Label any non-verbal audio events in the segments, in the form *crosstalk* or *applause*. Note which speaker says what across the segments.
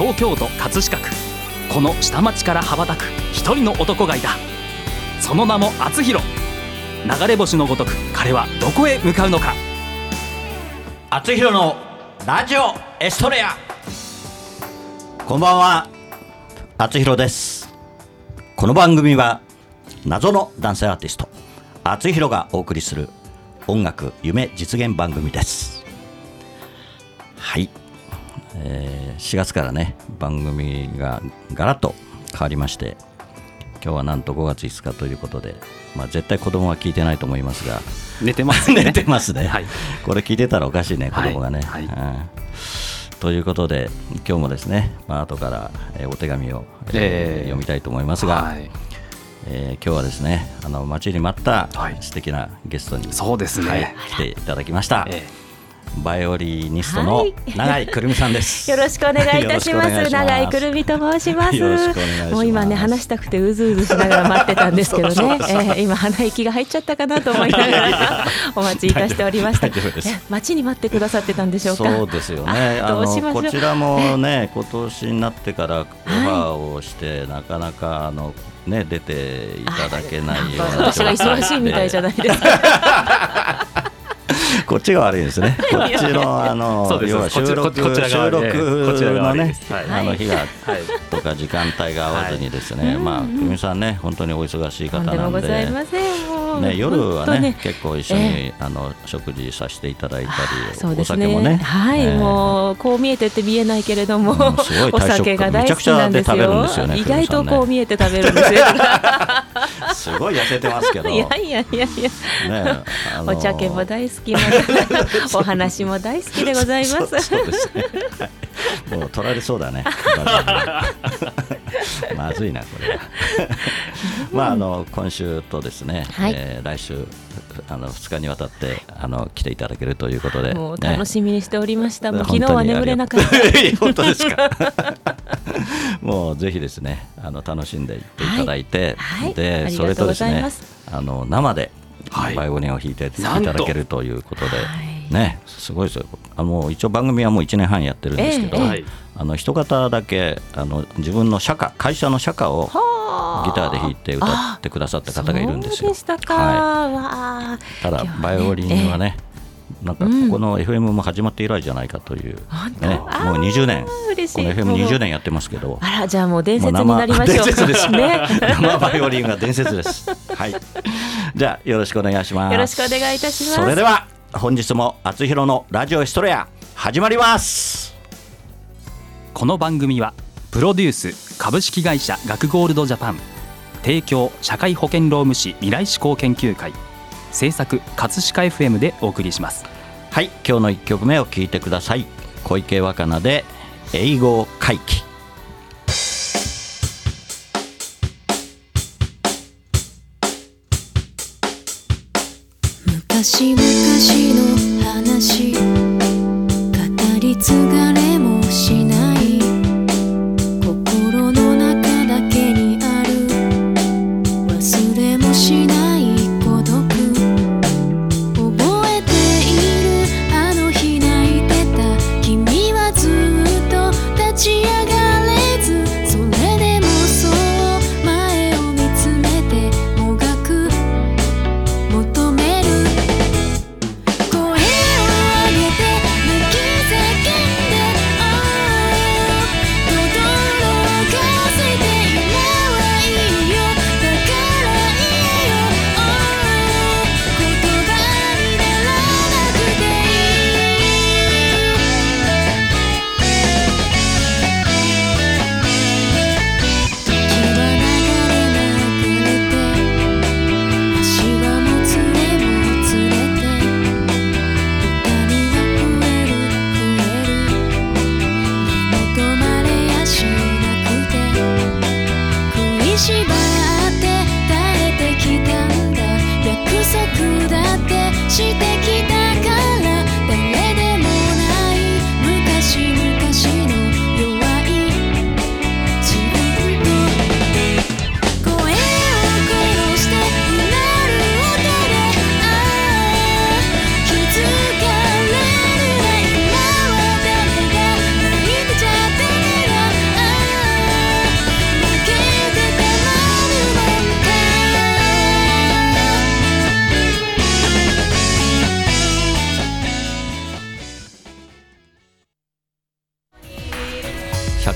Speaker 1: 東京都葛飾区。この下町から羽ばたく一人の男がいた。その名も厚弘。流れ星のごとく彼はどこへ向かうのか。
Speaker 2: 厚弘のラジオエストレア。こんばんは。厚弘です。この番組は謎の男性アーティスト厚弘がお送りする音楽夢実現番組です。はい、えー4月からね番組がガラッと変わりまして今日はなんと5月5日ということで、まあ、絶対子供は聞いてないと思いますが
Speaker 1: 寝てますね。*laughs*
Speaker 2: 寝てますね、
Speaker 1: はい。
Speaker 2: これ聞いてたらおかしいね子供がね、
Speaker 1: はい。はい
Speaker 2: うん。ということで今日もですね、まあ後から、えーお手紙を、えー
Speaker 1: えー。
Speaker 2: 読みたいと思いますが、
Speaker 1: はい。
Speaker 2: えー今日はですねあの待ちに待った
Speaker 1: はい。
Speaker 2: 素敵なゲストに、
Speaker 1: そうですね。
Speaker 2: はい、来ていただきました、
Speaker 1: え
Speaker 2: バイオリニストの
Speaker 3: はい
Speaker 2: 永井くるみさんです。*laughs*
Speaker 3: よろしくお願いいたします。
Speaker 2: よろしくお願いします
Speaker 3: 長井くるみと申します。もう今ね話したくてうずうずしながら待ってたんですけどね。*laughs* えー今鼻息が入っちゃったかなと思いながら *laughs* お待ちいたしておりました。待ちに待ってくださってたんでしょうか？
Speaker 2: そうですよね。
Speaker 3: どうしましょう？
Speaker 2: のこちらもね、今年になってからオファーをして、なかなかあのね出ていただけないような
Speaker 3: 私が忙しいみたいじゃないですか。*laughs*
Speaker 2: こっちが悪いですね。*laughs* こっちのあの要は収録収録のねあの日が
Speaker 1: はい
Speaker 2: とか時間帯が合わずにですね、まあくるみさんね本当にお忙しい方なんで。ね、夜は
Speaker 3: 本当
Speaker 2: ね結構一緒に、
Speaker 3: え
Speaker 2: あの食事させていただいたり、
Speaker 3: そうです
Speaker 2: お酒もね
Speaker 3: はい、
Speaker 2: えー
Speaker 3: もうこう見えてって見えないけれども、
Speaker 2: うん
Speaker 3: お酒が大好きなんですよ。
Speaker 2: ですよね
Speaker 3: 意外とこう見えて食べるんですよ。*laughs*
Speaker 2: すごい痩せてますけど
Speaker 3: いやいやいやいや。
Speaker 2: ねあの
Speaker 3: お茶券も大好きな *laughs* お話も大好きでございます。
Speaker 2: そうそうですね。はいもう取られそうだね。*laughs* *laughs* まずいなこれは。*laughs* まああの今週とですね、
Speaker 3: はい。
Speaker 2: えー来週あの2日にわたってあの来ていただけるということで、
Speaker 3: もう
Speaker 2: ね。
Speaker 3: 楽しみにしておりました。もう昨日は眠れなかった。*laughs*
Speaker 2: 本当ですか。もうぜひですね、あの楽しんでいっていただいて、
Speaker 3: はい。はい。あ
Speaker 2: で
Speaker 3: りがとう
Speaker 2: それとですねあの生で
Speaker 1: はい。
Speaker 2: バイオリンを弾いていただけるということで、
Speaker 3: はい
Speaker 2: ね、すごいですよ。あの一応番組はもう1年半やってるんですけど、
Speaker 3: ええ
Speaker 1: はい
Speaker 2: あの一方だけあの自分の社歌会社の社歌を
Speaker 3: はあ
Speaker 2: ギターで弾いて歌ってくださった方がいるんですよ。
Speaker 3: たか。
Speaker 2: はい、ただバイオリンはね、なんかここの FM も始まって以来じゃないかという、
Speaker 3: 本当？
Speaker 2: ね、もう20年この
Speaker 3: 嬉しい。
Speaker 2: FM20 年やってますけど。
Speaker 3: あらじゃあもう伝説になりましょう。
Speaker 2: 伝説です
Speaker 3: ね。
Speaker 2: 生バイオリンが伝説です。はい。じゃあよろしくお願いします。
Speaker 3: よろしくお願いいたします
Speaker 2: それでは本日も厚弘のラジオエストレア始まります。
Speaker 1: この番組はプロデュース株式会社学ゴールドジャパン提供社会保険労務士未来志向研究会制作葛飾 FM でお送りします
Speaker 2: はい、今日の一曲目を聞いてください。小池若菜で英語回帰。
Speaker 4: 昔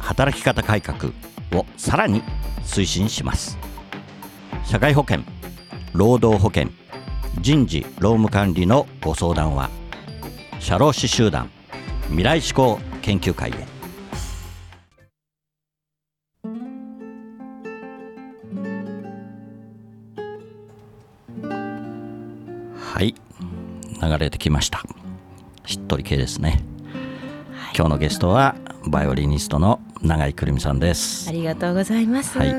Speaker 2: 働き方改革をさらに推進します。社会保険労働保険人事労務管理のご相談は社労士集団未来志向研究会へ。はい流れてきました。しっとり系ですね、今日のゲストはバイオリニストの永井くるみさんです。
Speaker 3: ありがとうございます。
Speaker 2: はい。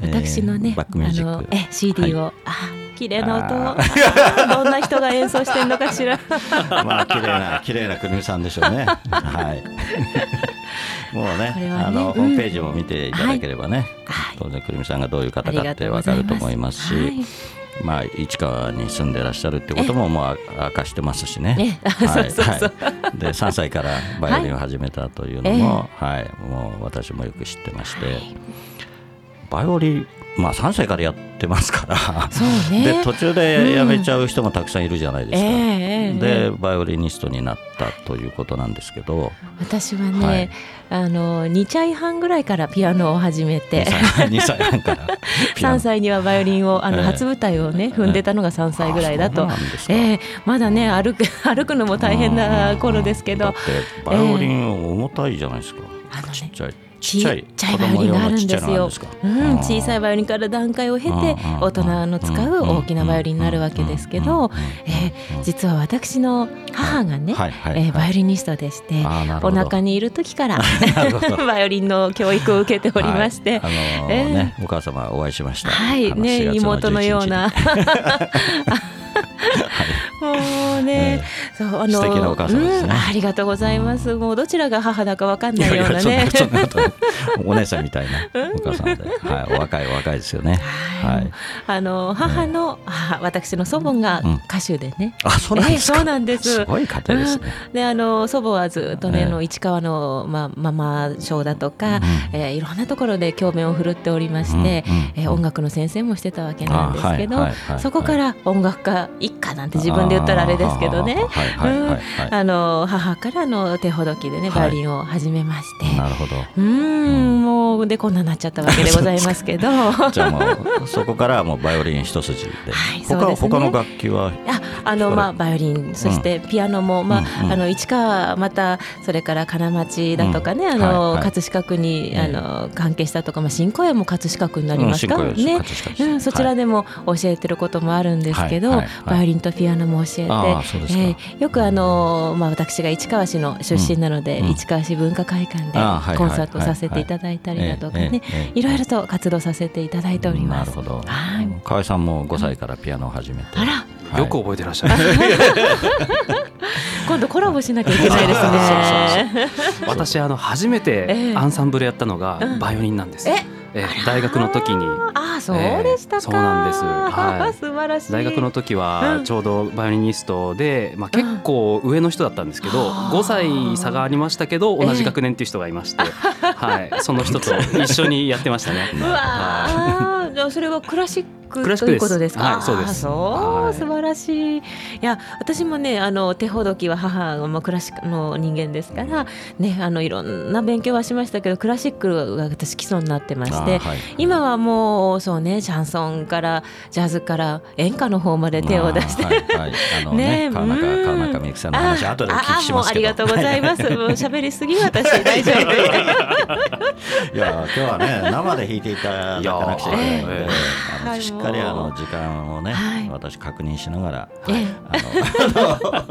Speaker 3: 私のね、
Speaker 2: えーバックミュージック
Speaker 3: あのえ CD を、
Speaker 2: は
Speaker 3: あ綺麗な音 *laughs* どんな人が演奏してんのかしら。*laughs*
Speaker 2: まあ綺麗な綺麗なくるみさんでしょうね。はい。*laughs* もうね
Speaker 3: ね
Speaker 2: あの、
Speaker 3: うん。
Speaker 2: ホームページも見ていただければね、
Speaker 3: はい。
Speaker 2: 当然くるみさんがどういう方かってわかると思いますし、
Speaker 3: はい
Speaker 2: まあ市川に住んでらっしゃるってことももう明かしてますしね。
Speaker 3: ね *laughs*
Speaker 2: はい。はい。で3歳からバイオリンを始めたというのも、はい、もう私もよく知ってまして、バイオリンまあ3歳からやってますから。
Speaker 3: そうね。
Speaker 2: で途中でやめちゃう人もたくさんいるじゃないですか。
Speaker 3: ええええ
Speaker 2: でバイオリニストになったということなんですけど。
Speaker 3: 私はね、
Speaker 2: はい。
Speaker 3: あの2歳半ぐらいからピアノを始めて。
Speaker 2: 2歳 ,2 歳半からピアノ。*laughs*
Speaker 3: 3歳にはバイオリンをあの
Speaker 2: ええ。
Speaker 3: 初舞台をね踏んでたのが3歳ぐらいだと。
Speaker 2: あそうなんですか。
Speaker 3: ええまだね歩く *laughs* 歩くのも大変な頃ですけど。
Speaker 2: バイオリン重たいじゃないですか、
Speaker 3: あのね
Speaker 2: ちっちゃいちっちゃい
Speaker 3: バイオリンがあるんですよ。
Speaker 2: 子供用のちっちゃいのあるんですか？
Speaker 3: うん、小さいバイオリンから段階を経て大人の使う大きなバイオリンになるわけですけど、えー実は私の母がね、
Speaker 2: はいはい
Speaker 3: えーバイオリニストでして、お腹にいる時から *laughs* *laughs* バイオリンの教育を受けておりまして、
Speaker 2: はい。あのー
Speaker 3: ええ
Speaker 2: ねお母様お会いしました。
Speaker 3: はい。ね
Speaker 2: 4月
Speaker 3: 妹のよう
Speaker 2: 11
Speaker 3: な *laughs* もうね、そうあの
Speaker 2: 素敵なお母様ですね。
Speaker 3: うんありがとうございます。もうどちらが母だかわかん
Speaker 2: い
Speaker 3: ないようなね。*laughs*
Speaker 2: お姉さんみたいなお母さん。で、はい、お若いお若いですよね。はい。
Speaker 3: あの母の、母私の祖母が歌手でね。
Speaker 2: あそうなんです
Speaker 3: そうなんです。
Speaker 2: すごい家庭ですね、
Speaker 3: であの祖母はずっとね、の市川の、まあ、ママ賞だとか、えーいろんなところで教鞭を振るっておりまして、えー音楽の先生もしてたわけなんですけど、そこから音楽家一家なんて自分で言ったらあれですけどね。母からの手ほどきでね
Speaker 2: はい。
Speaker 3: バイオリンを始めまして、
Speaker 2: なるほど。
Speaker 3: うーん。もうでこんなになっちゃったわけでございますけど。あ *laughs*
Speaker 2: じゃあもうそこからはもうバイオリン一筋で、
Speaker 3: はい
Speaker 2: 他
Speaker 3: ね。
Speaker 2: 他の楽器は？
Speaker 3: あのまあバイオリンそしてピアノも、まああの市川またそれから金町だとかね、あの、葛飾区に、
Speaker 2: ええ
Speaker 3: あの関係したとか、まあ、新小岩も葛飾区になりますか、ね。うん、そちらでも教えてることもあるんですけど、バイオリンとピアノも教えて、ええよくあの、まあ、私が市川市の出身なので、
Speaker 2: うん。
Speaker 3: 市川市文化会館でコンサートさせていただいたりだとかね、いろいろと活動させていただいております。
Speaker 2: なるほど。
Speaker 3: はい。
Speaker 2: 河合さんも5歳からピアノを始めて、
Speaker 3: あら
Speaker 2: はい。
Speaker 1: よく覚えてらっしゃる、*laughs*
Speaker 3: 今度コラボしなきゃいけないですね。
Speaker 1: 私あの初め
Speaker 3: え
Speaker 1: て
Speaker 3: え
Speaker 1: アンサンブルやったのが
Speaker 3: うん。
Speaker 1: バイオリンなんです、
Speaker 3: え
Speaker 1: ええ大学の時に。
Speaker 3: ああそうでしたか、
Speaker 1: ええそうなんです。はい。*laughs*
Speaker 3: 素晴らしい。
Speaker 1: 大学の時
Speaker 3: うん。
Speaker 1: はちょうどバイオリニストで、まあ、結構上の人だったんですけど、
Speaker 3: はあ
Speaker 1: 5歳差がありましたけど同じ学年っていう人がいまして、はい、その人と一緒にやってましたね。*laughs*
Speaker 3: うわあじゃあそれはクラシック
Speaker 1: ク
Speaker 3: ということですか？
Speaker 1: はいそうです。
Speaker 3: そう、
Speaker 1: はい。
Speaker 3: 素晴らしい。いや私もねあの手ほどきは母がまあクラシックの人間ですからねあのいろんな勉強はしましたけどクラシックが私基礎になってまして、
Speaker 2: あはい。
Speaker 3: 今はもうそうねシャンソンからジャズから演歌の方まで手を出して。
Speaker 2: あはいはい。あのね *laughs*
Speaker 3: ね
Speaker 2: 川中
Speaker 3: うん。
Speaker 2: 川中美幸さんの話
Speaker 3: あ
Speaker 2: 後でお聞きしますけど。
Speaker 3: あもうありがとうございます。*laughs* もう喋りすぎ私大丈夫。
Speaker 2: いや今日はね生で弾いていただかなくちゃいけない *laughs* ので、
Speaker 3: はい
Speaker 2: しっかりあの時間をね、
Speaker 3: はい。
Speaker 2: 私確認しながら、
Speaker 3: ええ。
Speaker 2: あ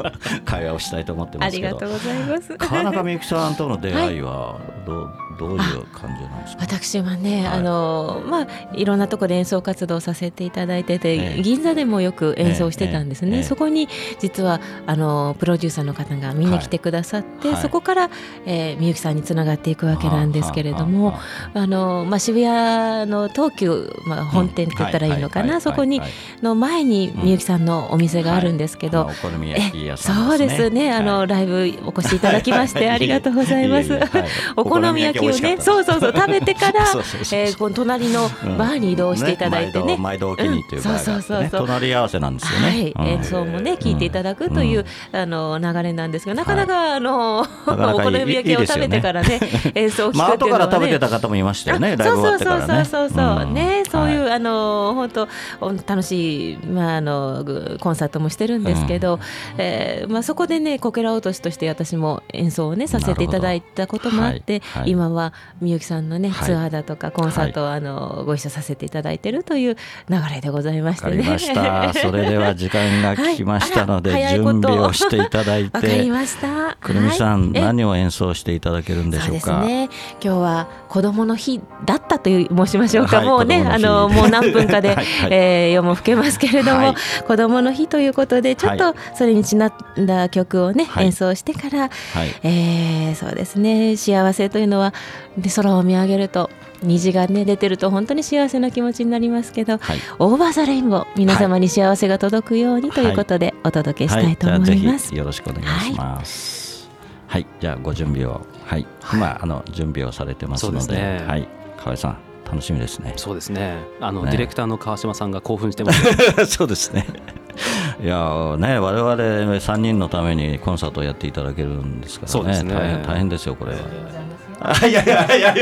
Speaker 2: の *laughs* 会話をしたいと思ってま
Speaker 3: あ
Speaker 2: すけど。
Speaker 3: りがとうございます。
Speaker 2: 川中美幸さんとの出会いはどうどういう感じなんですか？
Speaker 3: 私はね、
Speaker 2: はい。
Speaker 3: あのまあいろんなところで演奏活動させていただいてて、
Speaker 2: ええ。
Speaker 3: 銀座でもよく演奏してたんですね、
Speaker 2: え
Speaker 3: そこに実はあのプロデューサーの方がみんな来てくださって、
Speaker 2: はい。
Speaker 3: そこから、えー、みゆきさんにつながっていくわけなんですけれども、
Speaker 2: はあは
Speaker 3: もあ。の、まあ、渋谷の東急、まあ、本店って言ったらいいのかな、そこにの前にみゆきさんのお店があるんですけど、
Speaker 2: お好み焼き屋さん
Speaker 3: そうですね、あのライブお越しいただきましてありがとうございます。*laughs* お好み焼きをね、そうそうそう食べてから、*laughs* えー、この隣のバーに移動していただいてね、
Speaker 2: 毎度お気にというバーがあってね、隣り合わせなんですよね。
Speaker 3: はい、演奏もね聞いていただくというあの流れなんですが、なかなかあの *laughs* お好み焼きを食べてからね演奏を聞くっていうのはね。
Speaker 2: 後から食べてた方もいましたよね。ライブ終わってからね。
Speaker 3: そうそうそうそうね、そうい。うあの本当楽しいまああのコンサートもしてるんですけど、えまあそこでねこけら落としとして私も演奏をねさせていただいたこともあって、今はみゆきさんのねツアーだとかコンサートをあのご一緒させていただいてるという流れでございましてね。
Speaker 2: わかりました。それでは時間が来ましたので、準備をしていただいて。
Speaker 3: わかりました。
Speaker 2: くるみさん、何を演奏していただけるんでしょうか？
Speaker 3: そうですね。今日は子供の日だったという申しましょうか。もうね、あのもう何分かで、え夜も更けますけれども、子供の日ということでちょっとそれにちなんだ曲をね、演奏してから、えそうですね。幸せというのはで空を見上げると虹がね出てると本当に幸せな気持ちになりますけど、オーバーザレインボー皆様に幸せが届くようにということでお届けしたいと思います。
Speaker 2: よろしくお願いします。はい、じゃあご準備を。はい、今あの準備をされてますので、はい、河合さん楽しみですね。
Speaker 1: そうですね。あの、ディレクターの川島さんが興奮してます。*laughs*
Speaker 2: そうですね。いやね我々三人のためにコンサートをやっていただけるんですからね。
Speaker 1: そうですね。
Speaker 2: 大変大変ですよこれ。
Speaker 3: いやいやいや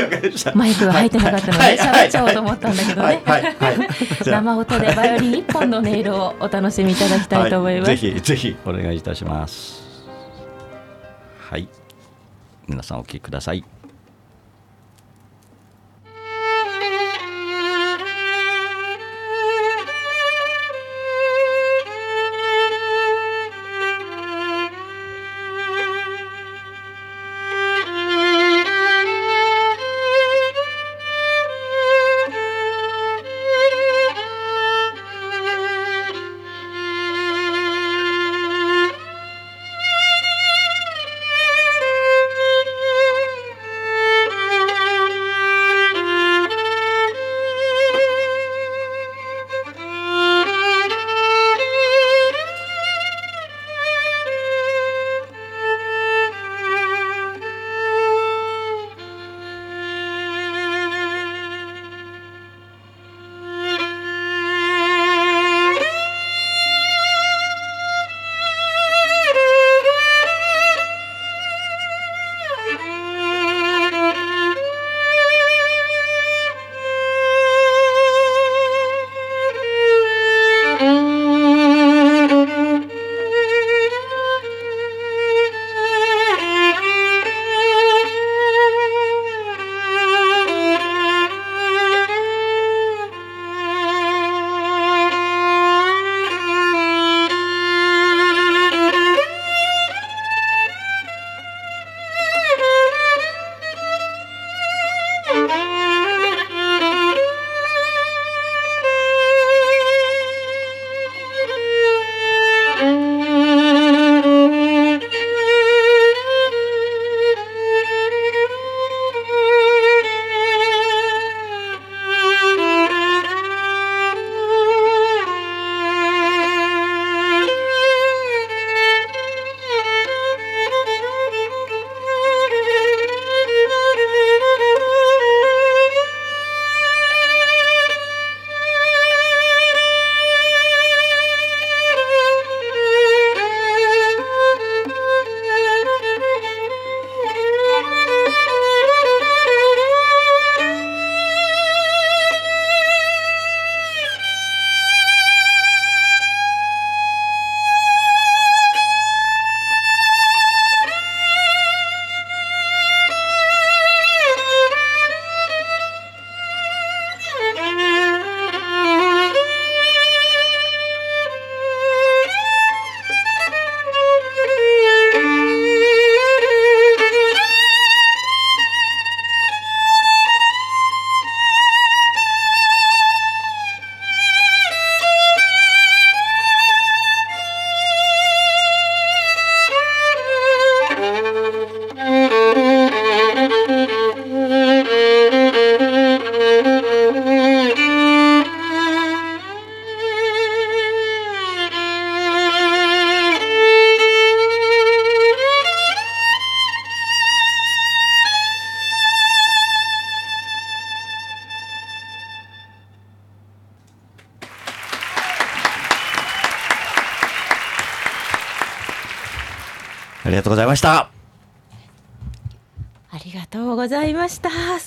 Speaker 3: マイクが入ってなかったので喋っちゃおうと思ったんだけどね。生音でバイオリン一本の音色をお楽しみいただきたいと思います。
Speaker 2: ぜひぜひお願いいたします。はい、皆さんお聞きください。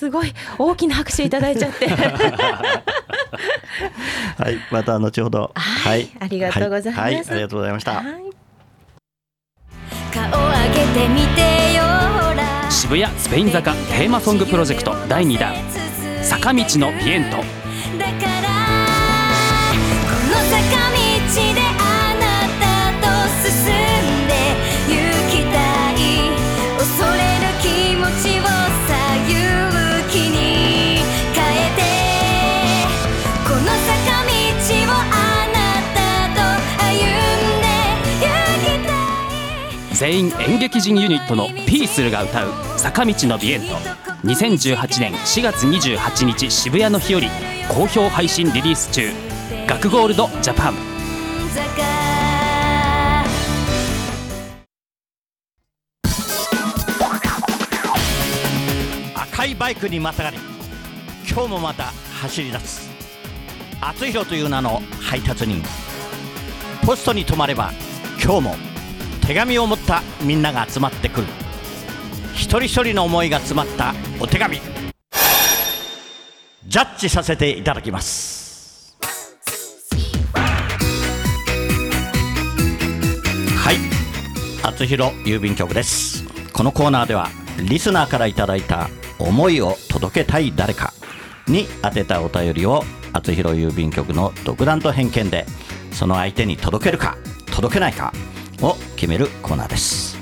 Speaker 3: すごい大きな拍手いただいちゃって。*laughs*
Speaker 2: はい、また後ほど。
Speaker 3: はいありがとうございます
Speaker 2: はい、はいありがとうございました。
Speaker 3: はい
Speaker 4: 顔上げてみてよ
Speaker 1: 渋谷スペイン坂テーマソングプロジェクト第2弾坂道のビエント全員演劇人ユニットのピースルが歌う坂道のビエント。2018年4月28日渋谷の日より好評配信リリース中。学ゴールドジャパン。
Speaker 2: 赤いバイクにまたがり今日もまた走り出す。厚弘という名の配達人。ポストに止まれば今日も手紙を持ったみんなが集まってくる。一人一人の思いが詰まったお手紙。ジャッジさせていただきます。はい。厚弘郵便局です。このコーナーではリスナーからいただいた思いを届けたい誰かに宛てたお便りを厚弘郵便局の独断と偏見でその相手に届けるか届けないかを決めるコーナーです。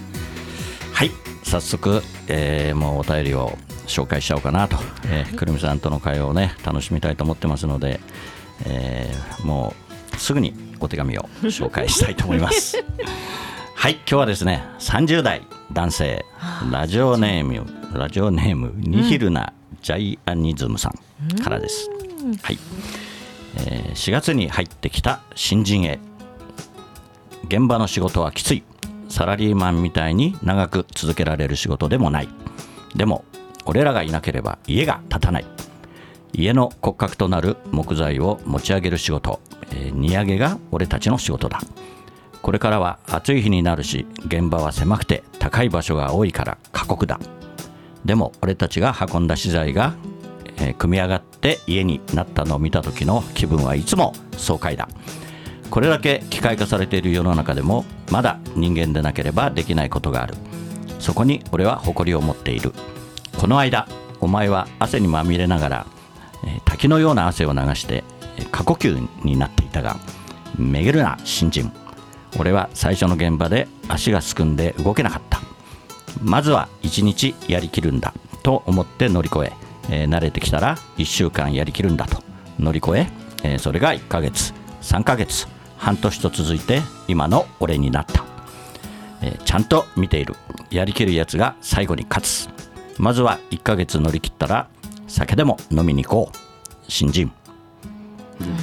Speaker 2: はい。早速、えーもうお便りを紹介しちゃおうかなと、えーくるみさんとの会話をね楽しみたいと思ってますので、えーもうすぐにお手紙を紹介したいと思います。*laughs* はい。今日はですね30代男性ラジオネームラジオネームニヒルなジャイアニズムさんからです、はい、えー4月に入ってきた新人へ現場の仕事はきつい。サラリーマンみたいに長く続けられる仕事でもない。でも俺らがいなければ家が建たない。家の骨格となる木材を持ち上げる仕事、えー荷上げが俺たちの仕事だ。これからは暑い日になるし現場は狭くて高い場所が多いから過酷だ。でも俺たちが運んだ資材が、えー組み上がって家になったのを見た時の気分はいつも爽快だ。これだけ機械化されている世の中でもまだ人間でなければできないことがある。そこに俺は誇りを持っている。この間お前は汗にまみれながら、え滝のような汗を流して過呼吸になっていたがめげるな新人。俺は最初の現場で足がすくんで動けなかった。まずは1日やりきるんだと思って乗り越ええ慣れてきたら1週間やりきるんだと乗り越ええそれが1ヶ月3ヶ月。半年と続いて今の俺になった、えーちゃんと見ているやりきるやつが最後に勝つ。まずは1ヶ月乗り切ったら酒でも飲みに行こう。新人。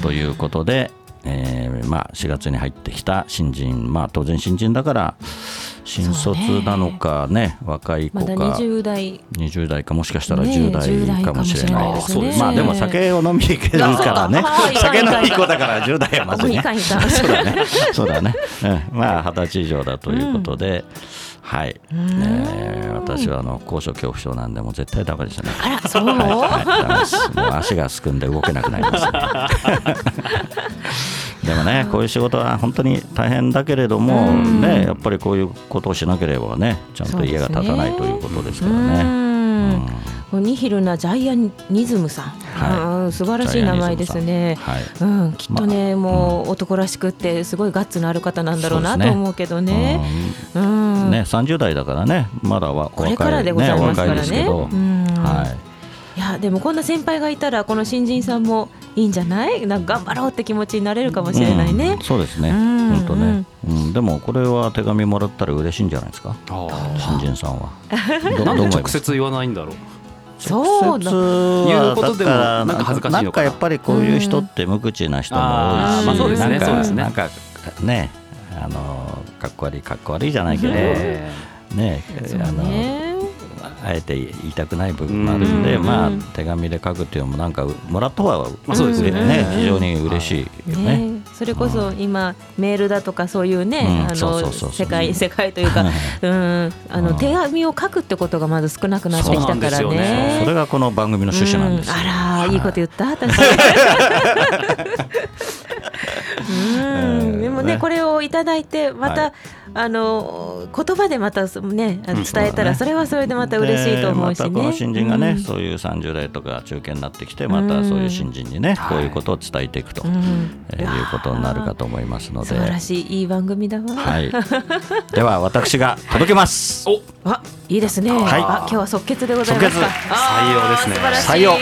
Speaker 2: ということで、えーまあ、4月に入ってきた新人、まあ、当然新人だから新卒なのかね若い子
Speaker 3: まだ
Speaker 2: か
Speaker 3: 20代。
Speaker 2: 20代かもしかしたら
Speaker 3: ねえ
Speaker 2: 10代かもしれないです
Speaker 3: 10代かもしれない。です。ね
Speaker 2: まあでも酒を飲みに行けるからね。*laughs* 酒のいい子だから10代はまずいねそうだね。そうだね、*laughs* うん、まあ二十歳以上だということで、はい、えー私はあの高所恐怖症なんでもう絶対ダメですね。
Speaker 3: あらそう、
Speaker 2: はい、はい、もう足がすくんで動けなくなります、で *laughs* もねこういう仕事は本当に大変だけれども、ねやっぱりこういうことをしなければねちゃんと家が建たないということですからね。
Speaker 3: うん。ニヒルなジャイアニズムさん、
Speaker 2: はい。
Speaker 3: うん素晴らしい名前ですね。
Speaker 2: はい。
Speaker 3: うん、きっとね、もう男らしくってすごいガッツのある方なんだろうなと思うけどね。
Speaker 2: ね、30代だからね、まだは
Speaker 3: これからでございますからね。
Speaker 2: 若いですけど、
Speaker 3: うん。
Speaker 2: はい
Speaker 3: やでもこんな先輩がいたらこの新人さんもいいんじゃない？なんか頑張ろうって気持ちになれるかもしれないね
Speaker 2: うん。そうですね、
Speaker 3: うん
Speaker 2: 本当ね、うん、でもこれは手紙もらったら嬉しいんじゃないですか、
Speaker 1: あ
Speaker 2: 新人さんは。*laughs*
Speaker 1: あなんで直接言わないんだろう？
Speaker 3: そうだ。
Speaker 1: 言うことでも
Speaker 2: だから
Speaker 1: なんか恥ずかしいのかな
Speaker 2: なんかやっぱりこういう人って無口な人も多いし、
Speaker 3: まあそうですね
Speaker 2: なんか
Speaker 1: そうですね
Speaker 2: なんかねあのかっこ悪いかっこ悪いじゃないけど、
Speaker 1: え
Speaker 2: ね
Speaker 3: そう
Speaker 2: あの
Speaker 3: ね。
Speaker 2: あえて言いたくない部分もあるんで、
Speaker 3: うん。
Speaker 2: まあ
Speaker 3: うん
Speaker 2: 手紙で書くっていうのもなんかもらった方が
Speaker 1: まあそうですよね。
Speaker 2: ね非常に嬉しいよね。
Speaker 3: ね、それこそ今メールだとかそういうね、
Speaker 2: うん。
Speaker 3: あの世界世界というか、*laughs* うん、あ
Speaker 2: うん。
Speaker 3: の手紙を書くってことがまず少なくなってきたからね。
Speaker 1: ね。
Speaker 2: それがこの番組の趣旨なんです
Speaker 3: あらいいこと言った私。*laughs* うん。でもね
Speaker 2: ね。
Speaker 3: これをいただいてまた、
Speaker 2: はい。
Speaker 3: あの言葉でまたね伝えたらそれはそれでまた嬉しいと思うし
Speaker 2: でまたこの
Speaker 3: ね。
Speaker 2: 新人がね、
Speaker 3: うん。
Speaker 2: そういう30代とか中堅になってきてまたそういう新人にね、
Speaker 1: はい
Speaker 2: こういうことを伝えていくと、
Speaker 3: うん。
Speaker 2: えーいうことになるかと思いますので。
Speaker 3: 素晴らしいいい番組だわ。
Speaker 2: はい、*laughs* では私が届けます。
Speaker 1: お
Speaker 3: あいいですね。
Speaker 2: はい。
Speaker 3: あ今日は即決でございますか。
Speaker 1: 採用ですね。
Speaker 2: 採用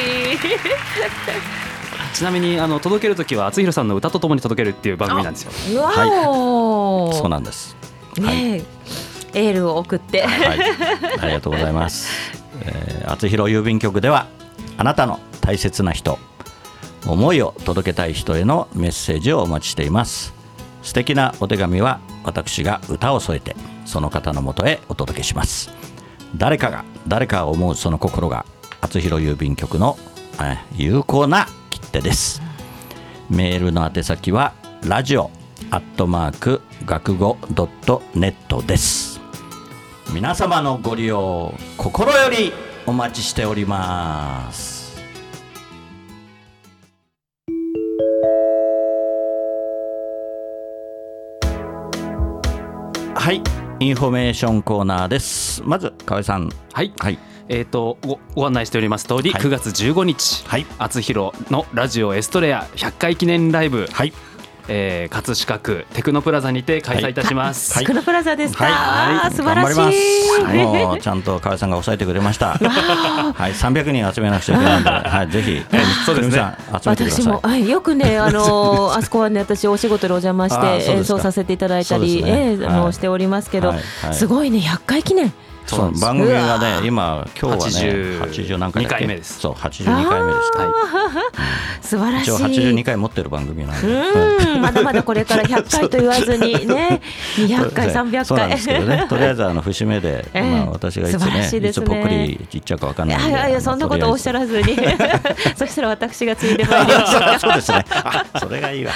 Speaker 2: *laughs*
Speaker 1: ちなみにあの届ける時は厚弘さんの歌とともに届けるっていう番組なんですよ。
Speaker 3: わお、
Speaker 2: そうなんです。はい、
Speaker 3: エールを送って。
Speaker 2: はい、ありがとうございます、*laughs* えー、厚弘郵便局ではあなたの大切な人思いを届けたい人へのメッセージをお待ちしています。素敵なお手紙は私が歌を添えてその方のもとへお届けします。誰かが誰かを思うその心が厚弘郵便局のえー有効な切手です。メールの宛先はラジオアットマーク学語ドットネットです。皆様のご利用心よりお待ちしております。はいインフォメーションコーナーです。まず河合さん。
Speaker 1: はい。
Speaker 2: はい
Speaker 1: えっ、とごご案内しております通り、
Speaker 2: はい。
Speaker 1: 9月15日、
Speaker 2: はい。
Speaker 1: 厚弘のラジオエストレア100回記念ライブ、
Speaker 2: はい。
Speaker 1: えー、葛飾区テクノプラザにて開催いたします。
Speaker 2: はい。
Speaker 3: スクノプラザですか？
Speaker 2: はい。
Speaker 3: あー素晴らしい。
Speaker 2: もうちゃんと河合さんが抑えてくれました。*laughs* はい。300人集めなくちゃいけないんで、*laughs* はい、ぜひ
Speaker 1: そうですね。
Speaker 2: くるみさん集めてください。
Speaker 3: 私も、はい、よくね、あの *laughs* あそこはね、私お仕事でお邪魔して演奏させていただいたり、
Speaker 2: ね。
Speaker 3: ええあの
Speaker 2: はい。
Speaker 3: しておりますけど、
Speaker 2: はい。はい。
Speaker 3: すごいね、100回記念。
Speaker 2: そう
Speaker 1: そう
Speaker 2: 番組が
Speaker 3: う
Speaker 2: ね今今日はね
Speaker 1: 80
Speaker 2: 80何回
Speaker 1: 目です。
Speaker 2: そう82回目です
Speaker 1: は
Speaker 3: 素晴らしい。
Speaker 2: 一応82回持ってる番組なんで。
Speaker 3: うん、まだまだこれから100回と言わずにね、*laughs* 200回、300
Speaker 2: そうなんですけど
Speaker 3: 回。
Speaker 2: ね。とりあえずあの節目で、*laughs*
Speaker 3: ええ。
Speaker 2: まあ、私がいつね
Speaker 3: しい
Speaker 2: つぽっくりちっちゃうかわかんない
Speaker 3: いやいやそんなことおっしゃらずに、*laughs* そしたら私がついでまいりましょうか。
Speaker 2: そうですね。あ、それがいいわ。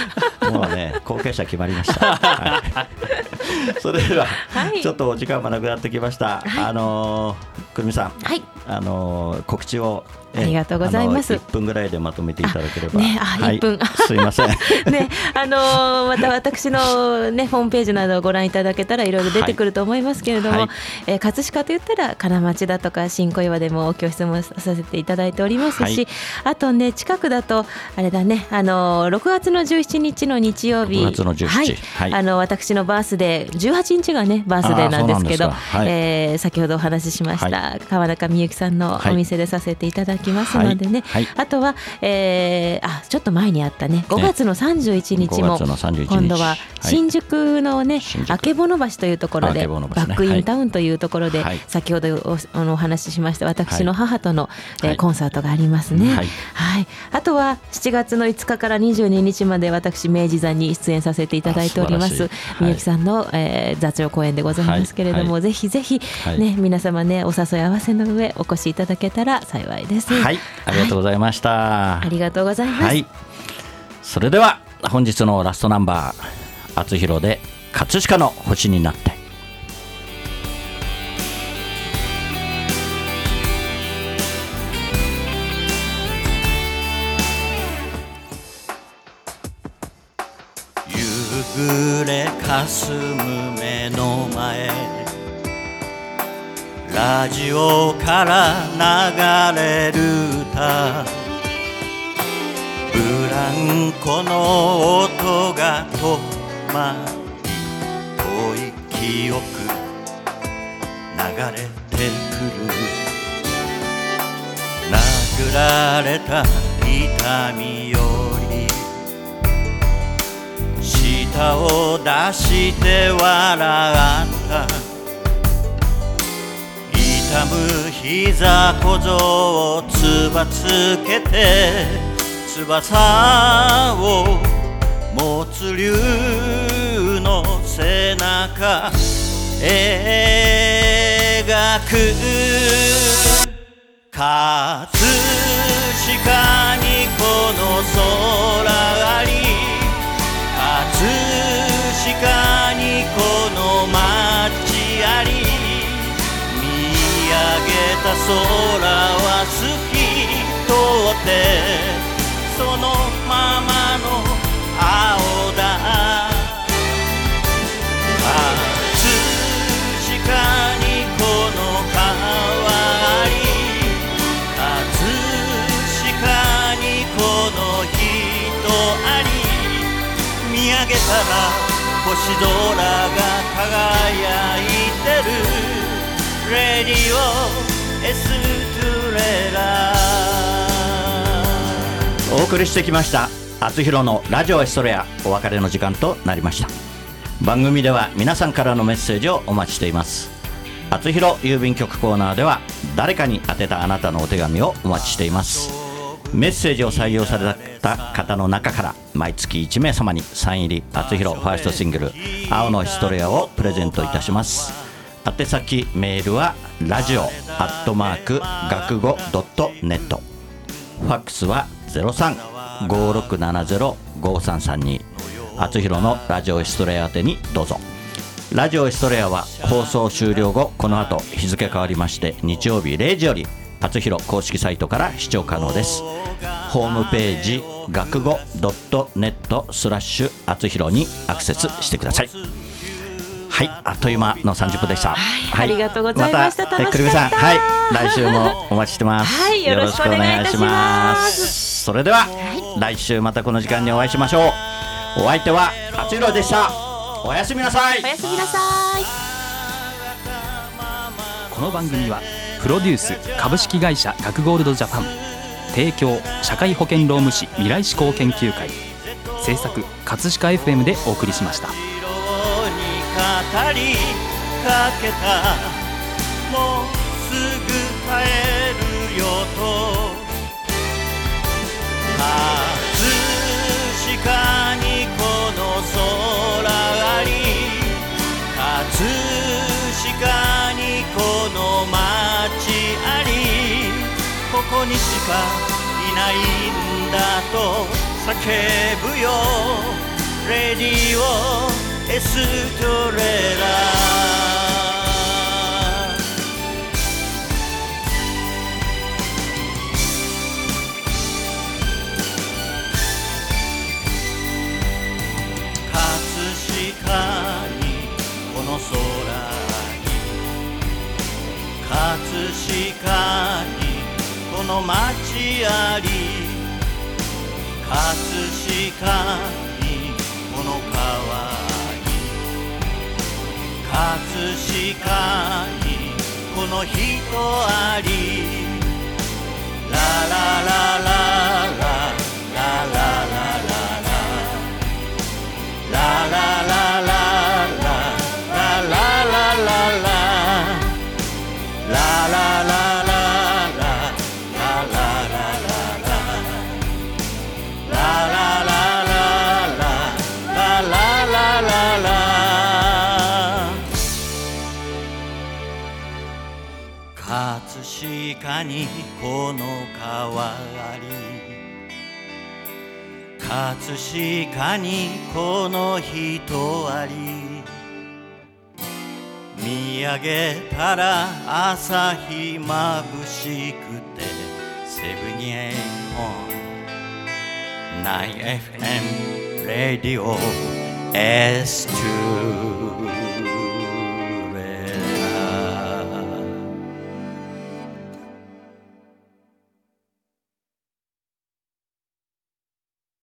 Speaker 2: もうね、後継者決まりました。はい、それでは、
Speaker 3: はい。
Speaker 2: ちょっとお時間もなくなってきました。あのーくるみさん、
Speaker 3: はい。
Speaker 2: あのー告知を。え
Speaker 3: ありがとうございます。
Speaker 2: あの1分ぐらいでまとめていただければ。
Speaker 3: ねあ
Speaker 2: はい。
Speaker 3: 1分。
Speaker 2: すいません。*laughs*
Speaker 3: ね、あのーまた私の、ね、ホームページなどをご覧いただけたらいろいろ出てくると思いますけれども、
Speaker 2: はい。
Speaker 3: えー葛飾といったら金町だとか新小岩でもお教室もさせていただいておりますし、
Speaker 2: はい。
Speaker 3: あとね近くだとあれだね、あのー6月の17日の日曜日
Speaker 2: 6月の17
Speaker 3: はい。
Speaker 2: はい。
Speaker 3: あの私のバースデー18日がねバースデーなんですけど
Speaker 2: はい。
Speaker 3: えー先ほどお話ししました、
Speaker 2: は
Speaker 3: 川中美幸さんのお店でさせていただきますのでね、
Speaker 2: はい。はい。
Speaker 3: あとは、えーあちょっと前にあったね。5月の31日も、
Speaker 2: 5月の31日。
Speaker 3: 今度は
Speaker 2: はい。
Speaker 3: 新宿のね、あけぼの橋というところで、バックインタウンというところで、
Speaker 2: はい。
Speaker 3: 先ほどおあのお話ししました私の母との、えー
Speaker 2: はい
Speaker 3: コンサートがありますね、
Speaker 2: は
Speaker 3: はい。いあとは7月の5日から22日まで私明治座に出演させていただいておりますみゆきさんの、えー雑用公演でございますけれども、
Speaker 2: はい。
Speaker 3: ぜひぜひ、
Speaker 2: はい。
Speaker 3: ね皆様ねお誘い合わせの上お越しいただけたら幸いです。
Speaker 2: はい、ありがとうございました。
Speaker 3: ありがとうございます。
Speaker 2: はい。それでは本日のラストナンバー、厚弘で葛飾の星になって。夕暮れかすむラジオから流れる歌。ブランコの音が止まり遠い記憶流れてくる。殴られた痛みより舌を出して笑ったむ膝小僧をつばつけて翼を持つ竜の背中描く。葛飾にこの空あり葛飾にこの街。た空は透き通ってそのままの青だ。葛飾にこの川あり葛飾にこの人あり見上げたら星空が輝いてる。レディオエストゥレラ。お送りしてきました。厚弘のラジオエストレア。お別れの時間となりました。番組では皆さんからのメッセージをお待ちしています。厚弘郵便局コーナーでは誰かに宛てたあなたのお手紙をお待ちしています。メッセージを採用された方の中から毎月1名様にサイン入り厚弘ファーストシングル「青のヒストレア」をプレゼントいたします。宛先メールはラジオアットマーク学語ドットネット。ファックスは0356705332厚弘のラジオエストレア宛てにどうぞ。ラジオエストレアは放送終了後この後日付変わりまして日曜日0時より厚弘公式サイトから視聴可能です。ホームページ学語 .net スラッシュ厚弘にアクセスしてください。はい、あっという間の30分でした。はい
Speaker 3: ありがとうございました
Speaker 2: たえ
Speaker 3: 楽しかった
Speaker 2: くるみさん、はい、来週もお待ちしてます。
Speaker 3: はいよろしくお願いいたします
Speaker 2: それでは、来週またこの時間にお会いしましょう。お相手は厚弘でした。おやすみなさい
Speaker 3: お。やすみなさい
Speaker 1: この番組はプロデュース株式会社学ゴールドジャパン提供社会保険労務士未来志向研究会制作葛飾 FM でお送りしました
Speaker 2: 語りかけた。もうすぐ帰るよと。葛飾にこの空あり。葛飾にこの街あり。ここにしかいないんだと叫ぶよ。レディオエストレラ。葛飾にこの空に。葛飾にこの街あり。葛飾に飾にこの人あり。ラララララララララララララララララにこの川あり。葛飾にこの人あり。見上げたら朝日まぶしくてセブンエイ本 9FM レディオ S2